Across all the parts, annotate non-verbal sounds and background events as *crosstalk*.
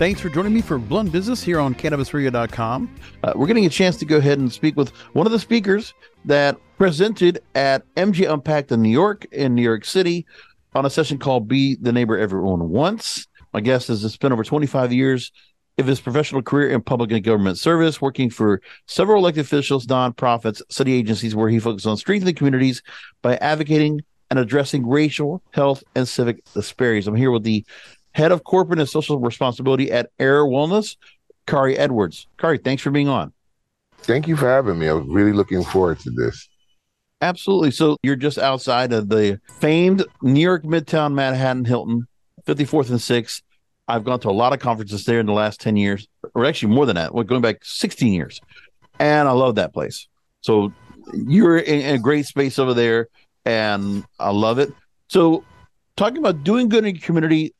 Thanks for joining me for Blunt Business here on CannabisRadio.com. Uh, we're getting a chance to go ahead and speak with one of the speakers that presented at MJ Unpacked in New York, in New York City, on a session called Be the Neighbor Everyone Wants. My guest has spent over 25 years of his professional career in public and government service, working for several elected officials, nonprofits, city agencies, where he focuses on strengthening communities by advocating and addressing racial, health, and civic disparities. I'm here with the head of corporate and social responsibility at Ayr Wellness, Khari Edwards. Khari, thanks for being on. Thank you for having me. I'm really looking forward to this. Absolutely. So you're just outside of the famed New York Midtown Manhattan Hilton, 54th and 6th. I've gone to a lot of conferences there in the last 10 years, or actually more than that. We're going back 16 years. And I love that place. So you're in a great space over there, and I love it. So, talking about doing good in your community,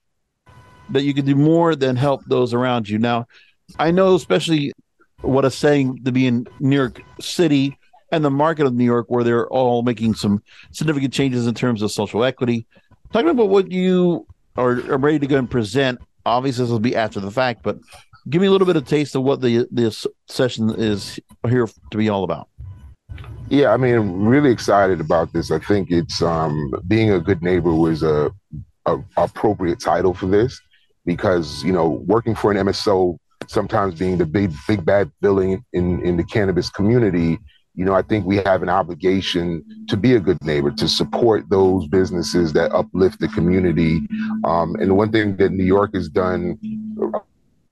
that you can do more than help those around you. Now, I know, especially what it's saying to be in New York City and the market of New York, where they're all making some significant changes in terms of social equity. Talking about what you are, are ready to go and present. Obviously, this will be after the fact, but give me a little bit of taste of what the this session is here to be all about. Yeah, I mean, really excited about this. I think it's um, being a good neighbor was a, a appropriate title for this because you know working for an MSO, sometimes being the big big bad villain in in the cannabis community, you know I think we have an obligation to be a good neighbor to support those businesses that uplift the community. Um, and one thing that New York has done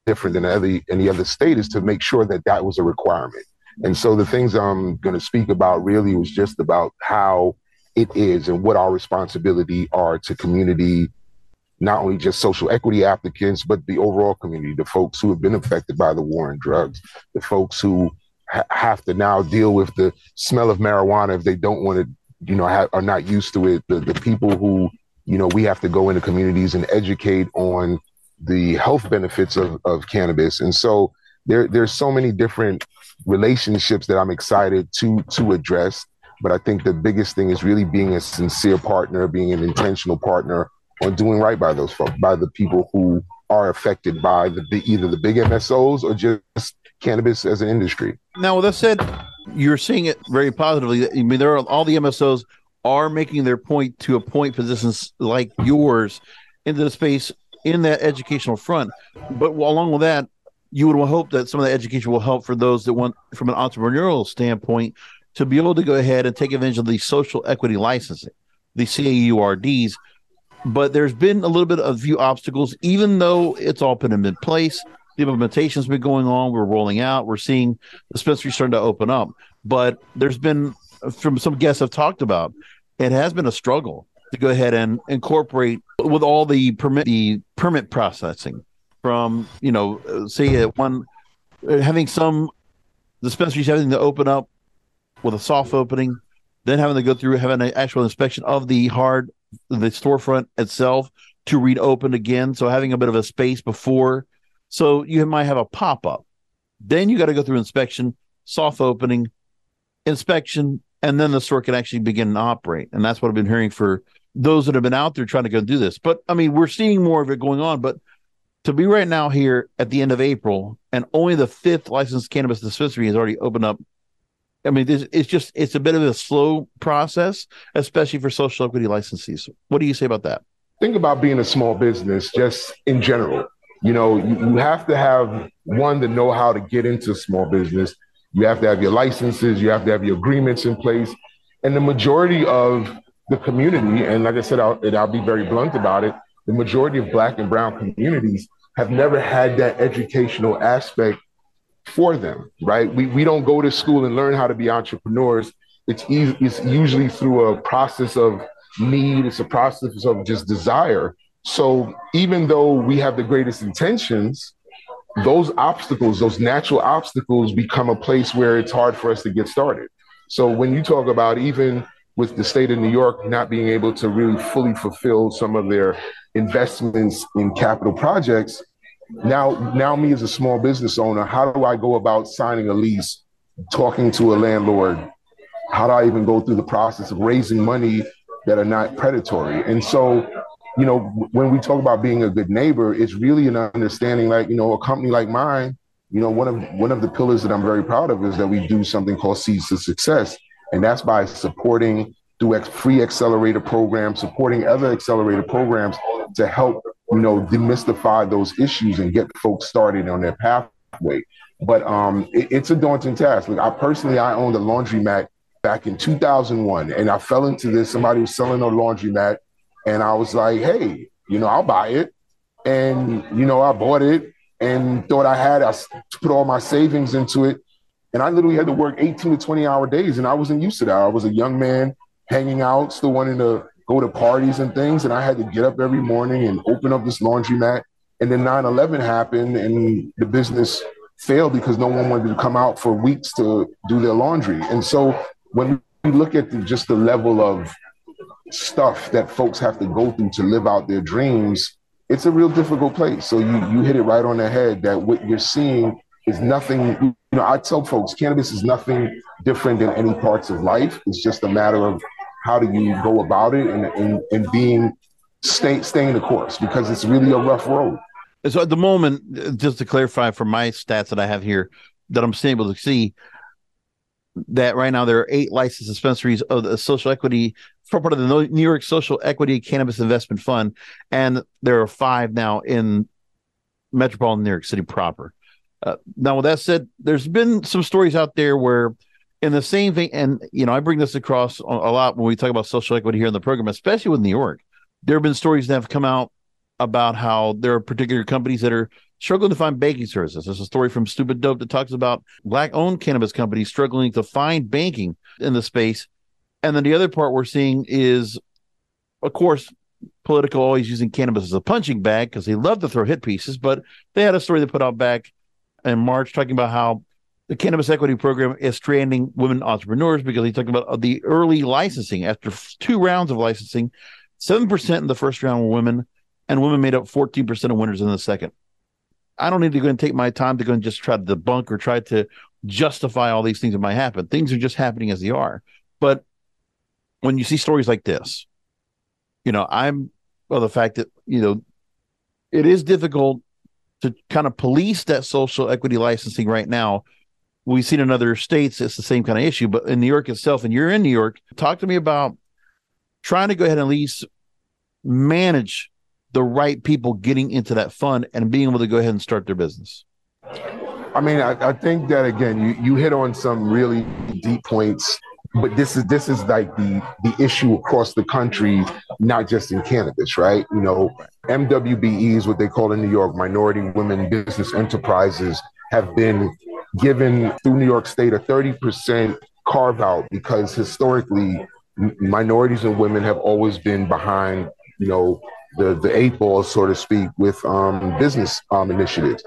different than any any other state is to make sure that that was a requirement. And so the things I'm going to speak about really was just about how it is and what our responsibility are to community not only just social equity applicants, but the overall community, the folks who have been affected by the war on drugs, the folks who ha- have to now deal with the smell of marijuana if they don't want to, you know, have, are not used to it, the, the people who, you know, we have to go into communities and educate on the health benefits of, of cannabis. And so there, there's so many different relationships that I'm excited to to address. But I think the biggest thing is really being a sincere partner, being an intentional partner on doing right by those folks, by the people who are affected by the either the big MSOs or just cannabis as an industry. Now, with that said, you're seeing it very positively. I mean, there are all the MSOs are making their point to appoint positions like yours into the space in that educational front. But along with that, you would hope that some of the education will help for those that want, from an entrepreneurial standpoint, to be able to go ahead and take advantage of the social equity licensing, the CAURDs, but there's been a little bit of a few obstacles, even though it's all put in place. The implementation's been going on. We're rolling out. We're seeing dispensaries starting to open up. But there's been, from some guests I've talked about, it has been a struggle to go ahead and incorporate with all the permit the permit processing from you know say one having some dispensaries having to open up with a soft opening, then having to go through having an actual inspection of the hard the storefront itself to reopen again. So having a bit of a space before. So you might have a pop up. Then you got to go through inspection, soft opening, inspection, and then the store can actually begin to operate. And that's what I've been hearing for those that have been out there trying to go do this. But I mean, we're seeing more of it going on. But to be right now here at the end of April, and only the fifth licensed cannabis dispensary has already opened up I mean, it's just it's a bit of a slow process, especially for social equity licensees. What do you say about that? Think about being a small business just in general. You know, you, you have to have one to know how to get into small business. You have to have your licenses, you have to have your agreements in place. And the majority of the community, and like I said, I'll, and I'll be very blunt about it, the majority of Black and Brown communities have never had that educational aspect for them, right? We, we don't go to school and learn how to be entrepreneurs. It's, it's usually through a process of need, it's a process of just desire. So even though we have the greatest intentions, those obstacles, those natural obstacles become a place where it's hard for us to get started. So when you talk about even with the state of New York not being able to really fully fulfill some of their investments in capital projects, now now me as a small business owner, how do I go about signing a lease, talking to a landlord? How do I even go through the process of raising money that are not predatory? And so, you know, when we talk about being a good neighbor, it's really an understanding like, you know, a company like mine, you know, one of one of the pillars that I'm very proud of is that we do something called Seeds to Success. And that's by supporting through free accelerator programs, supporting other accelerator programs to help you know, demystify those issues and get folks started on their pathway. But um, it, it's a daunting task. Like I personally, I owned a laundromat back in 2001, and I fell into this. Somebody was selling a laundromat, and I was like, "Hey, you know, I'll buy it." And you know, I bought it and thought I had. I put all my savings into it, and I literally had to work 18 to 20 hour days, and I wasn't used to that. I was a young man hanging out, still wanting to go to parties and things. And I had to get up every morning and open up this laundromat. And then 9 11 happened and the business failed because no one wanted to come out for weeks to do their laundry. And so when we look at the, just the level of stuff that folks have to go through to live out their dreams, it's a real difficult place. So you you hit it right on the head that what you're seeing is nothing. You know, I tell folks cannabis is nothing different than any parts of life. It's just a matter of how do you go about it and and, and being stay, staying the course because it's really a rough road. So at the moment, just to clarify from my stats that I have here, that I'm still able to see that right now there are eight licensed dispensaries of the social equity for part of the New York Social Equity Cannabis Investment Fund, and there are five now in metropolitan New York City proper. Uh, now, with that said, there's been some stories out there where in the same thing, and you know, I bring this across a lot when we talk about social equity here in the program, especially with New York. There have been stories that have come out about how there are particular companies that are struggling to find banking services. There's a story from Stupid Dope that talks about black-owned cannabis companies struggling to find banking in the space. And then the other part we're seeing is, of course, political always using cannabis as a punching bag because they love to throw hit pieces. But they had a story they put out back in March talking about how the cannabis equity program is stranding women entrepreneurs because he's talking about the early licensing. After two rounds of licensing, 7% in the first round were women, and women made up 14% of winners in the second. I don't need to go and take my time to go and just try to debunk or try to justify all these things that might happen. Things are just happening as they are. But when you see stories like this, you know, I'm well, the fact that, you know, it is difficult to kind of police that social equity licensing right now we've seen in other states it's the same kind of issue but in new york itself and you're in new york talk to me about trying to go ahead and at least manage the right people getting into that fund and being able to go ahead and start their business. I mean i, I think that again you, you hit on some really deep points but this is this is like the the issue across the country not just in cannabis right? You know mwbes what they call in new york minority women business enterprises have been given through New York State a 30% carve out because historically minorities and women have always been behind, you know, the the eight ball, so to speak, with um, business um, initiatives.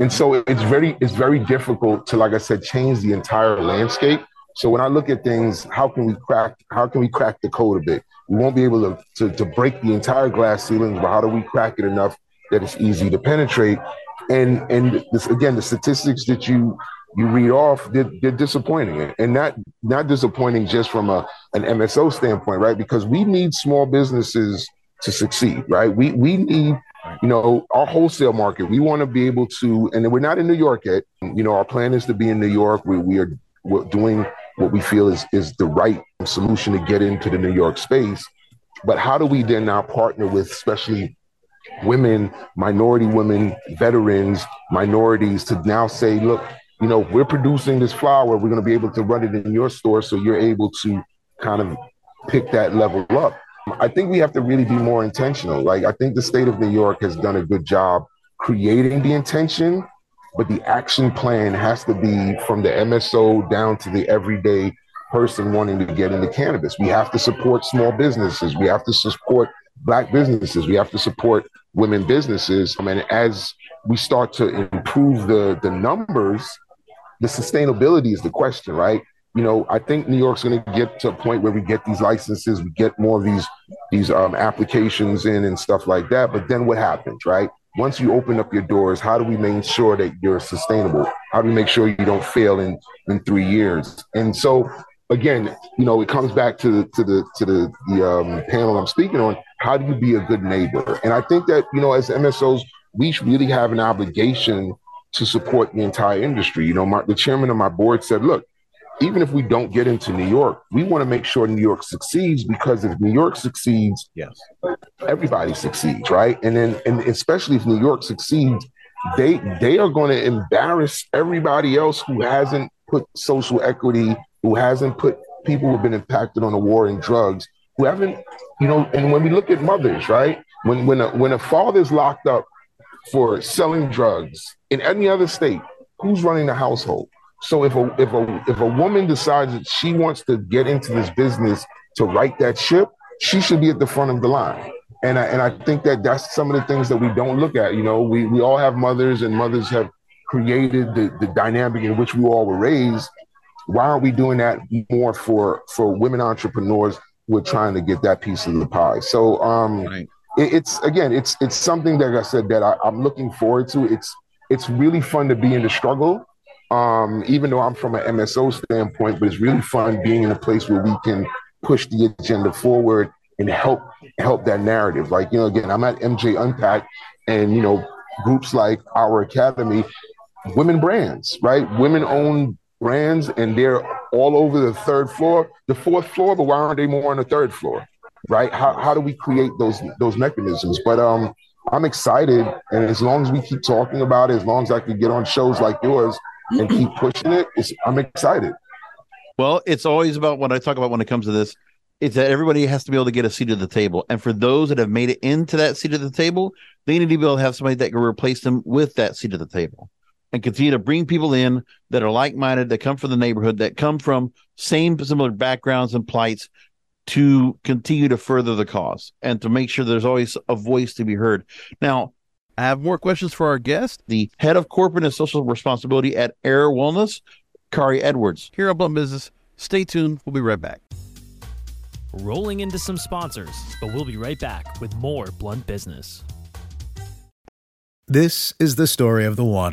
And so it's very it's very difficult to, like I said, change the entire landscape. So when I look at things, how can we crack how can we crack the code a bit? We won't be able to, to, to break the entire glass ceilings, but how do we crack it enough that it's easy to penetrate? And and this again the statistics that you you read off they're, they're disappointing. And not not disappointing just from a an mso standpoint right? Because we need small businesses to succeed right? We we need you know our wholesale market. We want to be able to and we're not in new york yet. You know our plan is to be in new york. We, we are doing what we feel is is the right solution to get into the New York space. But how do we then now partner with especially women, minority women, veterans, minorities to now say, look, you know, we're producing this flower, we're going to be able to run it in your store so you're able to kind of pick that level up. I think we have to really be more intentional. Like I think the state of New York has done a good job creating the intention, but the action plan has to be from the MSO down to the everyday person wanting to get into cannabis. We have to support small businesses. We have to support black businesses. We have to support women businesses. I mean, as we start to improve the the numbers, the sustainability is the question, right? You know, I think New York's going to get to a point where we get these licenses, we get more of these these um, applications in and stuff like that. But then what happens, right? Once you open up your doors, how do we make sure that you're sustainable? How do we make sure you don't fail in in three years? And so again, you know, it comes back to the to the to the, the um, panel I'm speaking on. How do you be a good neighbor? And I think that you know, as MSOs, we really have an obligation to support the entire industry. You know, my, the chairman of my board said, "Look, even if we don't get into New York, we want to make sure New York succeeds because if New York succeeds, yes, everybody succeeds, right? And then, and especially if New York succeeds, they they are going to embarrass everybody else who hasn't put social equity who hasn't put people who've been impacted on the war and drugs, who haven't, you know, and when we look at mothers, right? When when a, when a father's locked up for selling drugs in any other state, who's running the household? So if a if a if a woman decides that she wants to get into this business to right that ship, she should be at the front of the line. And I, and I think that that's some of the things that we don't look at. You know, we we all have mothers, and mothers have created the, the dynamic in which we all were raised why aren't we doing that more for for women entrepreneurs who are trying to get that piece of the pie? So um, right. it, it's again, it's it's something that like I said that I, I'm looking forward to. It's it's really fun to be in the struggle. Um, even though I'm from an MSO standpoint, but it's really fun being in a place where we can push the agenda forward and help help that narrative. Like, you know, again, I'm at MJ Unpack and you know, groups like our academy, women brands, right? Women own brands and they're all over the third floor, the fourth floor, but why aren't they more on the third floor? Right? How, how do we create those those mechanisms? But um I'm excited and as long as we keep talking about it, as long as I can get on shows like yours and keep pushing it, I'm excited. Well, it's always about what I talk about when it comes to this. It's that everybody has to be able to get a seat at the table. And for those that have made it into that seat at the table, they need to be able to have somebody that can replace them with that seat at the table and continue to bring people in that are like-minded, that come from the neighborhood, that come from same similar backgrounds and plights to continue to further the cause and to make sure there's always a voice to be heard. Now, I have more questions for our guest. The head of corporate and social responsibility at Ayr Wellness, Khari Edwards. Here on Blunt Business. Stay tuned. We'll be right back. Rolling into some sponsors, but we'll be right back with more Blunt Business. This is the story of the one.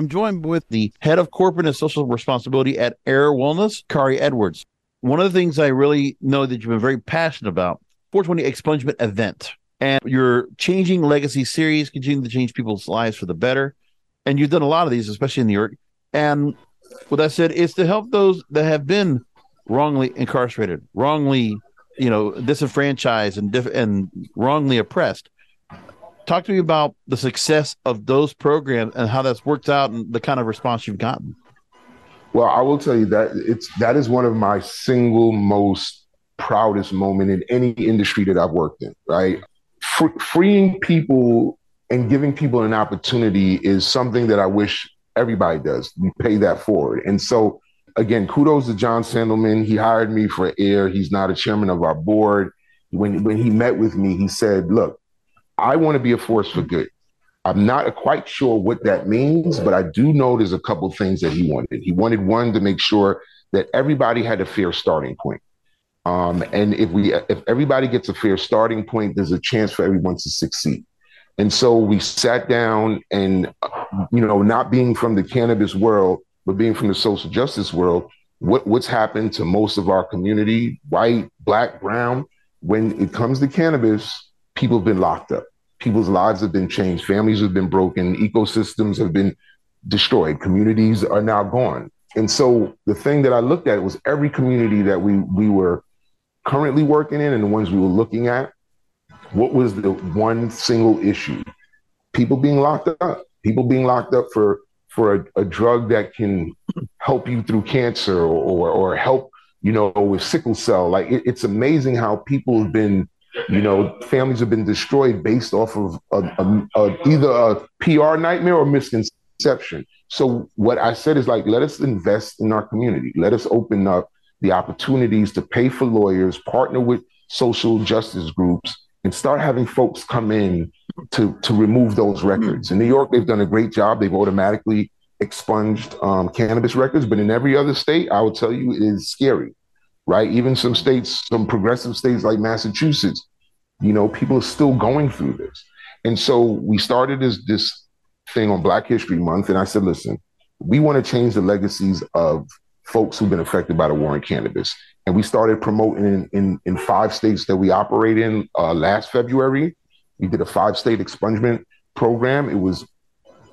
I'm joined with the head of corporate and social responsibility at Ayr Wellness, Khari Edwards. One of the things I really know that you've been very passionate about, 420 Expungement event. And your Changing Legacy series, continuing to change people's lives for the better. And you've done a lot of these, especially in New York. And with that said, it's to help those that have been wrongly incarcerated, wrongly, you know, disenfranchised and diff- and wrongly oppressed talk to me about the success of those programs and how that's worked out and the kind of response you've gotten. Well, I will tell you that it's that is one of my single most proudest moment in any industry that I've worked in. Right, freeing people and giving people an opportunity is something that I wish everybody does. We pay that forward, and so again, kudos to John Sandelman. He hired me for Ayr. He's now the chairman of our board. When when he met with me, he said, "Look, I want to be a force for good. I'm not quite sure what that means, but I do know there's a couple things that he wanted. He wanted one to make sure that everybody had a fair starting point. Um, and if we if everybody gets a fair starting point, there's a chance for everyone to succeed. And so we sat down and, you know, not being from the cannabis world, but being from the social justice world, what, what's happened to most of our community, white, black, brown, when it comes to cannabis, people have been locked up. People's lives have been changed. Families have been broken. Ecosystems have been destroyed. Communities are now gone. And so the thing that I looked at was every community that we we were currently working in and the ones we were looking at, what was the one single issue? People being locked up. People being locked up for for a, a drug that can help you through cancer or or help you know with sickle cell. Like it, it's amazing how people have been you know, families have been destroyed based off of a, a, a, either a PR nightmare or misconception. So what I said is like, let us invest in our community. Let us open up the opportunities to pay for lawyers, partner with social justice groups, and start having folks come in to to remove those records. In New York, they've done a great job. They've automatically expunged um, cannabis records, but in every other state, I would tell you, it is scary, right? Even some states, some progressive states like Massachusetts, you know, people are still going through this. And so we started this this thing on Black History Month, and I said, listen, we want to change the legacies of folks who've been affected by the war on cannabis. And we started promoting in, in, in five states that we operate in uh, last February. We did a five state expungement program. It was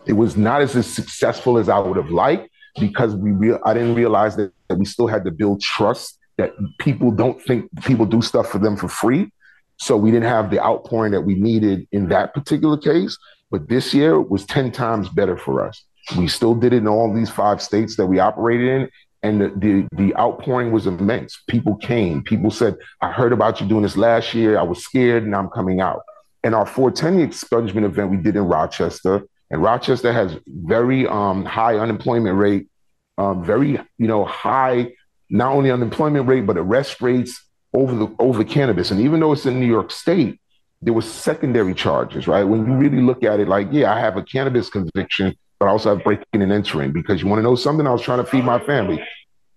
it was not as, as successful as I would have liked because we real I didn't realize that, that we still had to build trust that people don't think people do stuff for them for free. So we didn't have the outpouring that we needed in that particular case. But this year was 10 times better for us. We still did it in all these five states that we operated in, and the, the, the outpouring was immense. People came. People said, "I heard about you doing this last year. I was scared, and I'm coming out." And our 410 expungement event we did in Rochester, and Rochester has very um, high unemployment rate, um, very you know high not only unemployment rate but arrest rates over the over cannabis. And even though it's in New York State, there was secondary charges, right? When you really look at it, like, yeah, I have a cannabis conviction, but I also have breaking and entering because you want to know something? I was trying to feed my family.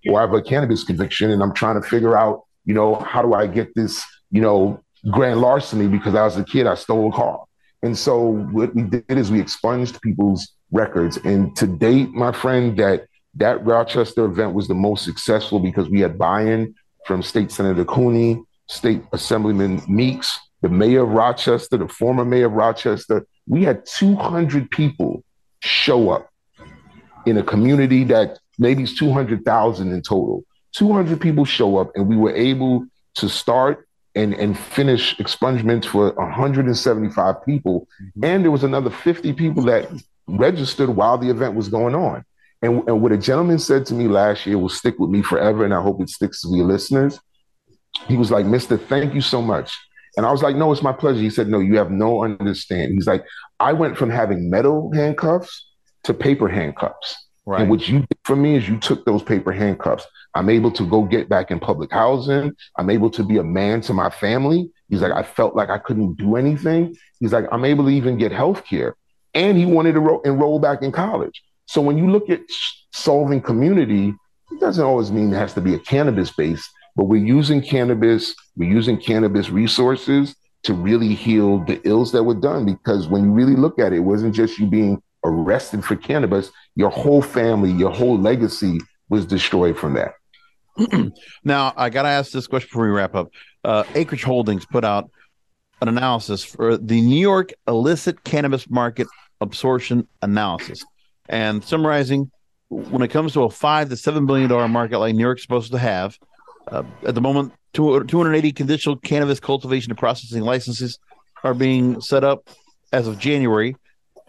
Or I have a cannabis conviction and I'm trying to figure out, you know, how do I get this, you know, grand larceny because I was a kid, I stole a car. And so what we did is we expunged people's records. And to date, my friend, that that Rochester event was the most successful because we had buy-in from State Senator Cooney, State Assemblyman Meeks, the mayor of Rochester, the former mayor of Rochester. We had 200 people show up in a community that maybe is 200,000 in total. 200 people show up, and we were able to start and, and finish expungements for 175 people. Mm-hmm. And there was another 50 people that registered while the event was going on. And, and what a gentleman said to me last year will stick with me forever, and I hope it sticks with your listeners. He was like, Mister, thank you so much. And I was like, no, it's my pleasure. He said, no, you have no understanding. He's like, I went from having metal handcuffs to paper handcuffs. Right. And what you did for me is you took those paper handcuffs. I'm able to go get back in public housing. I'm able to be a man to my family. He's like, I felt like I couldn't do anything. He's like, I'm able to even get health care. And he wanted to ro- enroll back in college. So when you look at solving community, it doesn't always mean it has to be a cannabis base but we're using cannabis, we're using cannabis resources to really heal the ills that were done. Because when you really look at it, it wasn't just you being arrested for cannabis, your whole family, your whole legacy was destroyed from that. *clears throat* now, I got to ask this question before we wrap up. Uh, Acreage Holdings put out an analysis for the New York illicit cannabis market absorption analysis. And summarizing, when it comes to a five to seven billion dollar market like New York's supposed to have, uh, at the moment, 280 conditional cannabis cultivation and processing licenses are being set up as of January.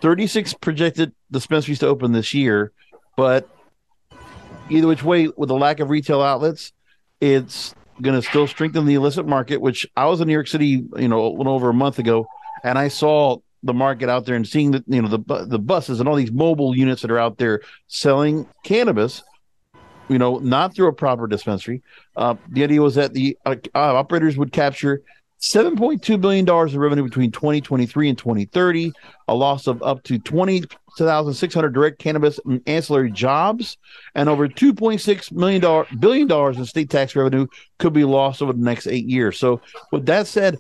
36 projected dispensaries to open this year, but either which way, with the lack of retail outlets, it's going to still strengthen the illicit market. Which I was in New York City, you know, a little over a month ago, and I saw the market out there and seeing the you know the the buses and all these mobile units that are out there selling cannabis you know, not through a proper dispensary. Uh, the idea was that the uh, uh, operators would capture $7.2 billion in revenue between 2023 and 2030, a loss of up to 20,600 direct cannabis and ancillary jobs, and over $2.6 million, billion dollars in state tax revenue could be lost over the next eight years. So, with that said,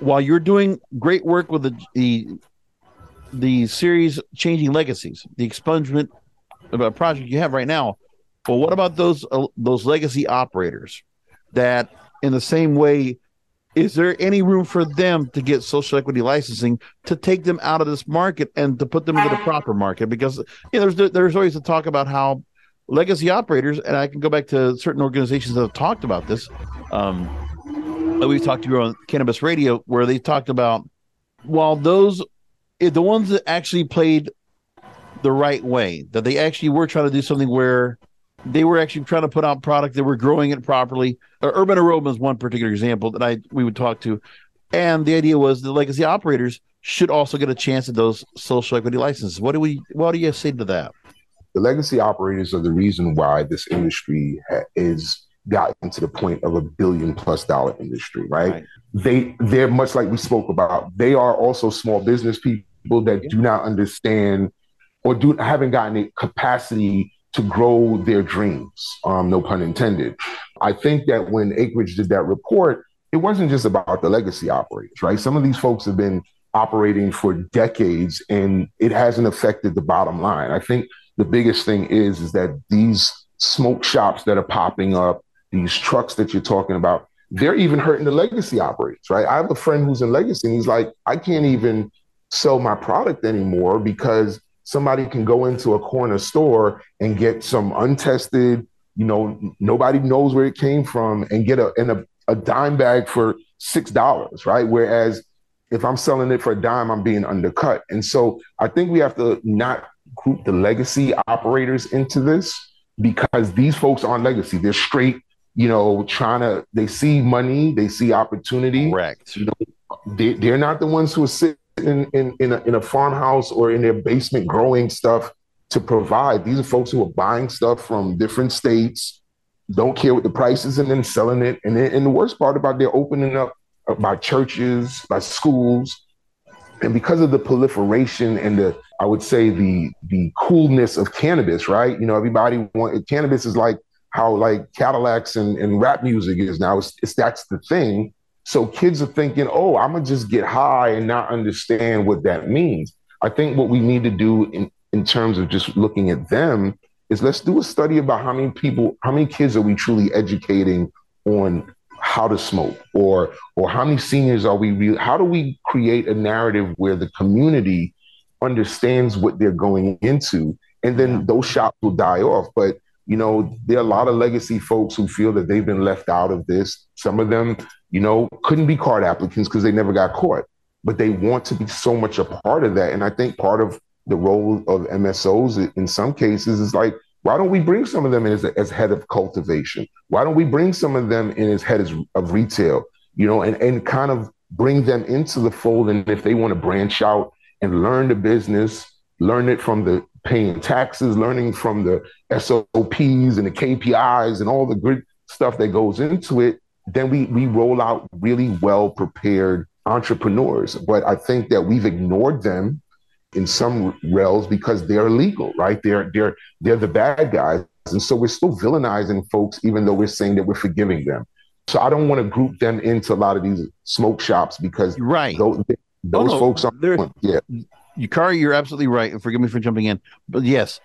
while you're doing great work with the, the, the series Changing Legacies, the expungement project you have right now, well, what about those uh, those legacy operators that, in the same way, is there any room for them to get social equity licensing to take them out of this market and to put them into the proper market? Because you know, there's there's always a talk about how legacy operators, and I can go back to certain organizations that have talked about this. Um, we've talked to you on Cannabis Radio, where they talked about while those eh, the ones that actually played the right way, that they actually were trying to do something where they were actually trying to put out product they were growing it properly. Uh, Urban Aroma is one particular example that I we would talk to, and the idea was the legacy operators should also get a chance at those social equity licenses. What do we? What do you say to that? The legacy operators are the reason why this industry ha- is gotten to the point of a billion plus dollar industry, right? right? They they're much like we spoke about. They are also small business people that do not understand or do haven't gotten the capacity to grow their dreams, um, no pun intended. I think that when Acreage did that report, it wasn't just about the legacy operators, right? Some of these folks have been operating for decades and it hasn't affected the bottom line. I think the biggest thing is, is that these smoke shops that are popping up, these trucks that you're talking about, they're even hurting the legacy operators, right? I have a friend who's in legacy and he's like, I can't even sell my product anymore because somebody can go into a corner store and get some untested, you know, nobody knows where it came from and get a in a, a dime bag for six dollars, right? Whereas if I'm selling it for a dime, I'm being undercut. And so I think we have to not group the legacy operators into this because these folks aren't legacy. They're straight, you know, trying to, they see money, they see opportunity. Correct. You know, they, they're not the ones who are sitting in in in a, in a farmhouse or in their basement growing stuff to provide. These are folks who are buying stuff from different states, don't care what the price is, and then selling it. And then, and the worst part about they're opening up uh, by churches, by schools, and because of the proliferation and the I would say the the coolness of cannabis, right? You know, everybody want cannabis is like how like Cadillacs and, and rap music is now. It's, it's that's the thing. So kids are thinking, oh, I'm gonna just get high and not understand what that means. I think what we need to do in, in terms of just looking at them is let's do a study about how many people, how many kids are we truly educating on how to smoke or or how many seniors are we really how do we create a narrative where the community understands what they're going into and then those shops will die off but you know there are a lot of legacy folks who feel that they've been left out of this some of them you know, couldn't be CAURD applicants because they never got caught, but they want to be so much a part of that. And I think part of the role of MSOs in some cases is like, why don't we bring some of them in as, as head of cultivation? Why don't we bring some of them in as head of retail, you know, and, and kind of bring them into the fold. And if they want to branch out and learn the business, learn it from the paying taxes, learning from the SOPs and the KPIs and all the good stuff that goes into it, then we we roll out really well prepared entrepreneurs. But I think that we've ignored them in some realms because they're illegal, right? They're they're they're the bad guys, and so we're still villainizing folks, even though we're saying that we're forgiving them. So I don't want to group them into a lot of these smoke shops because right those, those oh, folks are yeah. Yukari, you're absolutely right. And forgive me for jumping in, but yes,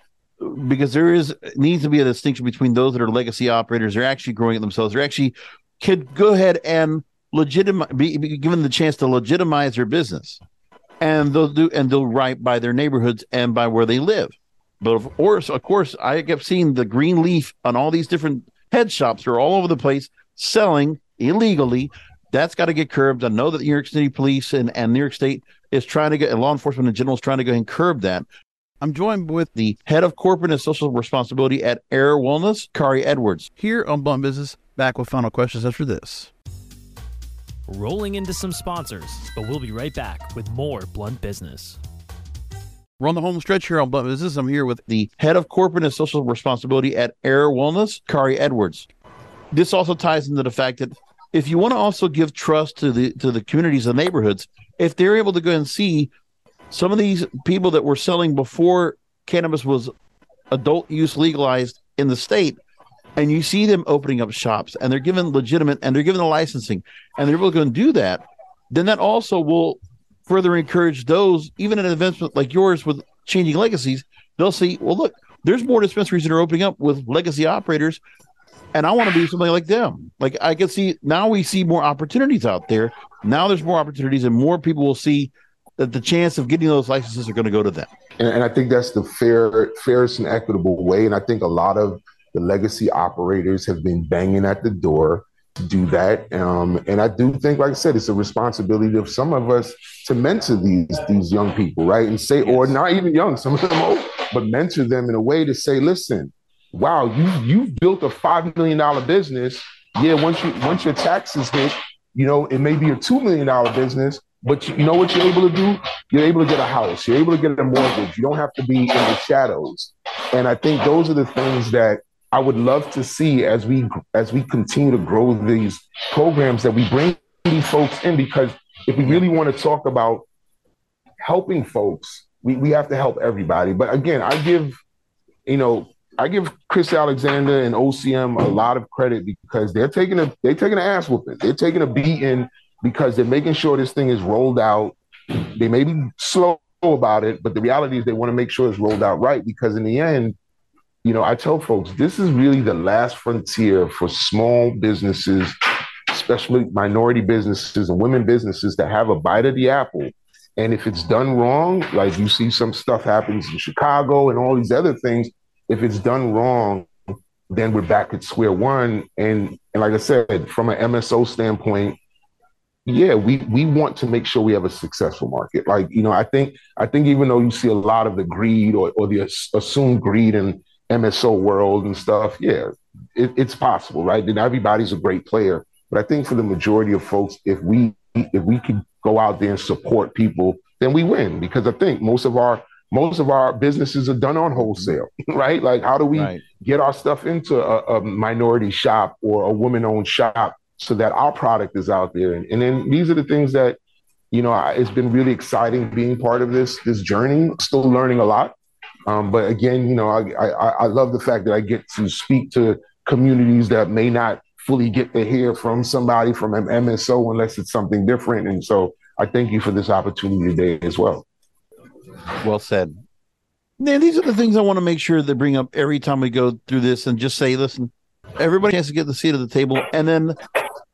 because there is needs to be a distinction between those that are legacy operators. They're actually growing it themselves. They're actually could go ahead and legitimize, be, be given the chance to legitimize their business, and they'll do and they'll write by their neighborhoods and by where they live. But of course, of course, I kept seeing the green leaf on all these different head shops are all over the place selling illegally. That's got to get curbed. I know that New York City Police and, and New York State is trying to get, and law enforcement in general is trying to go and curb that. I'm joined with the head of corporate and social responsibility at Ayr Wellness, Khari Edwards. Here on Blunt Business, back with final questions after this. Rolling into some sponsors, but we'll be right back with more Blunt Business. We're on the home stretch here on Blunt Business. I'm here with the head of corporate and social responsibility at Ayr Wellness, Khari Edwards. This also ties into the fact that if you want to also give trust to the to the communities and neighborhoods, if they're able to go and see some of these people that were selling before cannabis was adult use legalized in the state, and you see them opening up shops and they're given legitimate and they're given the licensing and they're able to go and do that, then that also will further encourage those, even in an events like yours with changing legacies, they'll see, well, look, there's more dispensaries that are opening up with legacy operators, and I want to be something like them. Like I can see now we see more opportunities out there. Now there's more opportunities, and more people will see that the chance of getting those licenses are going to go to them. And, and I think that's the fair, fairest and equitable way. And I think a lot of the legacy operators have been banging at the door to do that. Um, and I do think, like I said, it's a responsibility of some of us to mentor these these young people, right? And say, yes. or not even young, some of them old, but mentor them in a way to say, listen, wow, you you've built a five million dollar business. Yeah, once you once your taxes hit, you know, it may be a two million dollar business, but you, know what you're able to do? You're able to get a house. You're able to get a mortgage. You don't have to be in the shadows. And I think those are the things that I would love to see as we as we continue to grow these programs that we bring these folks in because if we really want to talk about helping folks, we, we have to help everybody. But again, I give, you know, I give Chris Alexander and OCM a lot of credit because they're taking a they're taking an ass whooping. They're taking a beating because they're making sure this thing is rolled out. They may be slow about it, but the reality is they want to make sure it's rolled out right because in the end, you know, I tell folks this is really the last frontier for small businesses, especially minority businesses and women businesses to have a bite of the apple. And if it's done wrong, like you see some stuff happens in Chicago and all these other things, if it's done wrong, then we're back at square one. And and like I said, from an MSO standpoint, yeah, we we want to make sure we have a successful market. Like you know, I think I think even though you see a lot of the greed or, or the assumed greed in MSO world and stuff, yeah, it, it's possible, right? And everybody's a great player. But I think for the majority of folks, if we if we could go out there and support people, then we win. Because I think most of our most of our businesses are done on wholesale, *laughs* right? Like how do we right. get our stuff into a, a minority shop or a woman-owned shop so that our product is out there? And, and then these are the things that you know it's been really exciting being part of this this journey. Still learning a lot. Um, but again, you know, I, I, I love the fact that I get to speak to communities that may not fully get to hear from somebody from an MSO unless it's something different. And so I thank you for this opportunity today as well. Well said. Now, these are the things I want to make sure they bring up every time we go through this and just say, listen, everybody has to get the seat at the table. And then,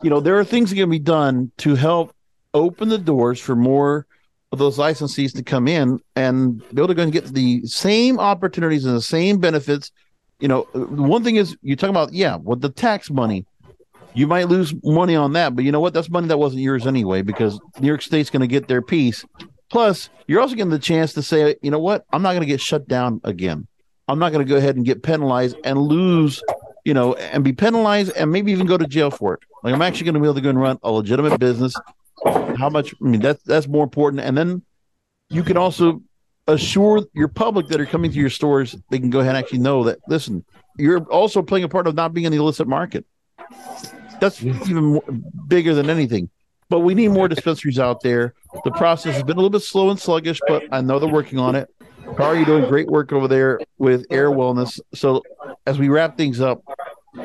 you know, there are things that can be done to help open the doors for more of those licensees to come in and be able to go and get the same opportunities and the same benefits. You know, one thing is you talk about, yeah, with the tax money, you might lose money on that, but you know what? That's money that wasn't yours anyway, because New York State's going to get their piece. Plus, you're also getting the chance to say, you know what? I'm not going to get shut down again. I'm not going to go ahead and get penalized and lose, you know, and be penalized and maybe even go to jail for it. Like I'm actually going to be able to go and run a legitimate business how much i mean that's that's more important and then you can also assure your public that are coming to your stores they can go ahead and actually know that listen you're also playing a part of not being in the illicit market that's even more, bigger than anything but we need more dispensaries out there the process has been a little bit slow and sluggish but i know they're working on it how are you doing great work over there with ayr wellness so as we wrap things up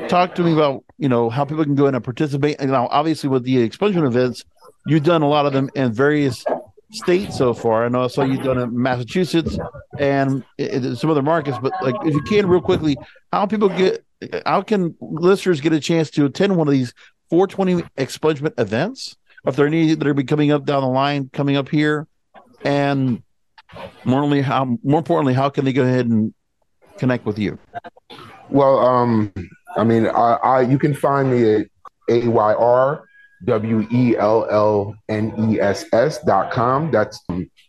talk to me about you know how people can go in and participate and now obviously with the expungement events You've done a lot of them in various states so far. I know I saw you've done in Massachusetts and some other markets. But like, if you can, real quickly, how people get, how can listeners get a chance to attend one of these 420 expungement events? If there are any that are be coming up down the line, coming up here, and more importantly, how more importantly, how can they go ahead and connect with you? Well, um, I mean, I, I you can find me at AYR W E L L N E S S dot com. That's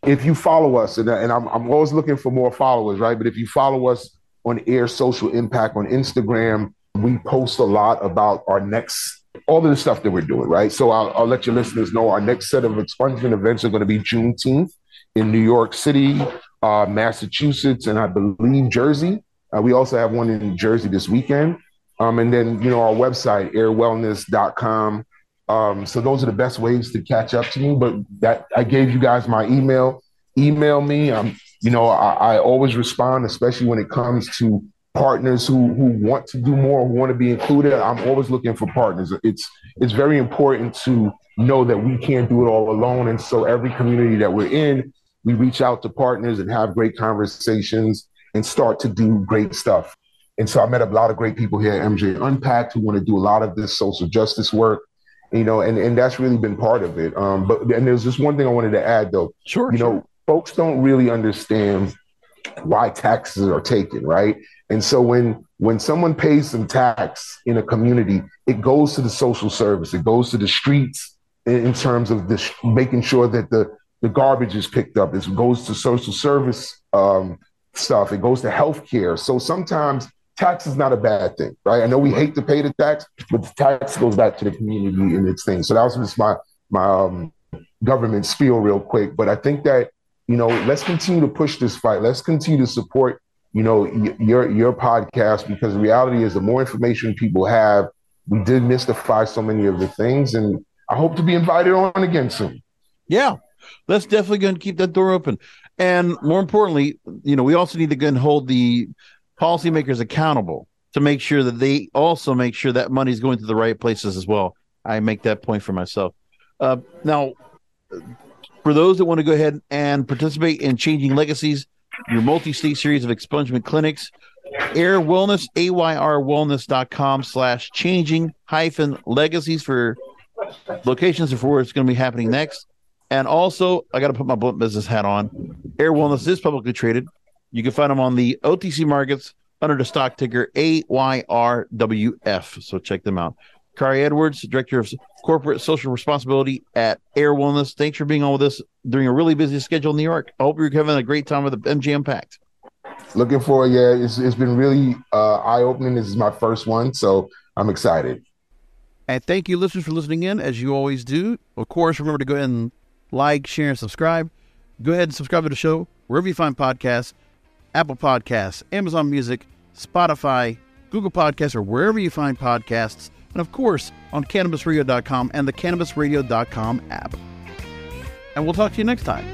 if you follow us, and, and I'm, I'm always looking for more followers, right? But if you follow us on Ayr Social Impact on Instagram, we post a lot about our next, all of the stuff that we're doing, right? So I'll, I'll let your listeners know our next set of expungement events are going to be Juneteenth in New York City, uh, Massachusetts, and I believe Jersey. Uh, we also have one in Jersey this weekend. Um, and then, you know, our website, ayrwellness.com Um, so those are the best ways to catch up to me. But that I gave you guys my email. Email me. Um, you know, I, I always respond, especially when it comes to partners who who want to do more, who want to be included. I'm always looking for partners. It's it's very important to know that we can't do it all alone. And so every community that we're in, we reach out to partners and have great conversations and start to do great stuff. And so I met a lot of great people here at MJ Unpacked who want to do a lot of this social justice work, you know, and, and that's really been part of it. Um, but and there's just one thing I wanted to add though. Sure. You sure. know, folks don't really understand why taxes are taken, right? And so when when someone pays some tax in a community, it goes to the social service, it goes to the streets in, terms of the making sure that the the garbage is picked up. It goes to social service um, stuff. It goes to healthcare. So sometimes tax is not a bad thing, right? I know we hate to pay the tax, but the tax goes back to the community and its thing. So that was just my my um, government spiel real quick. But I think that you know, let's continue to push this fight. Let's continue to support you know y- your your podcast because the reality is the more information people have, we did demystify so many of the things, and I hope to be invited on again soon. Yeah, that's definitely going to keep that door open. And more importantly, you know, we also need to go and hold the policymakers accountable to make sure that they also make sure that money is going to the right places as well. I make that point for myself. Uh, now, for those that want to go ahead and participate in changing legacies, your multi-state series of expungement clinics, Ayr Wellness, AYRWellness.com slash changing hyphen legacies for locations for where it's going to be happening next. And also, I got to put my business hat on. Ayr Wellness is publicly traded. You can find them on the OTC markets under the stock ticker AYRWF. So check them out. Khari Edwards, Director of Corporate Social Responsibility at Ayr Wellness. Thanks for being on with us during a really busy schedule in New York. I hope you're having a great time with the MJ Impact. Looking forward, yeah, it's, it's been really uh, eye opening. This is my first one, so I'm excited. And thank you, listeners, for listening in as you always do. Of course, remember to go ahead and like, share, and subscribe. Go ahead and subscribe to the show wherever you find podcasts Apple Podcasts, Amazon Music, Spotify, Google Podcasts, or wherever you find podcasts. And of course, on CannabisRadio.com and the CannabisRadio.com app. And we'll talk to you next time.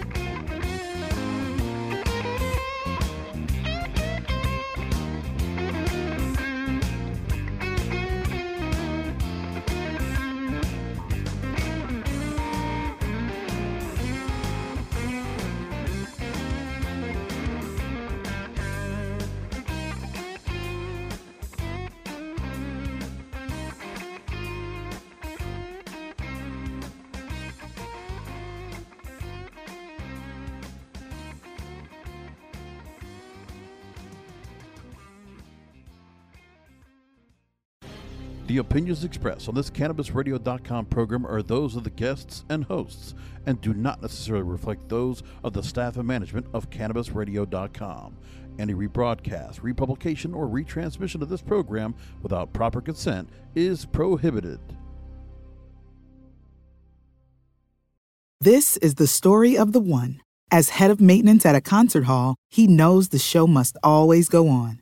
The opinions expressed on this CannabisRadio.com program are those of the guests and hosts and do not necessarily reflect those of the staff and management of CannabisRadio.com. Any rebroadcast, republication, or retransmission of this program without proper consent is prohibited. This is the story of the one. As head of maintenance at a concert hall, he knows the show must always go on.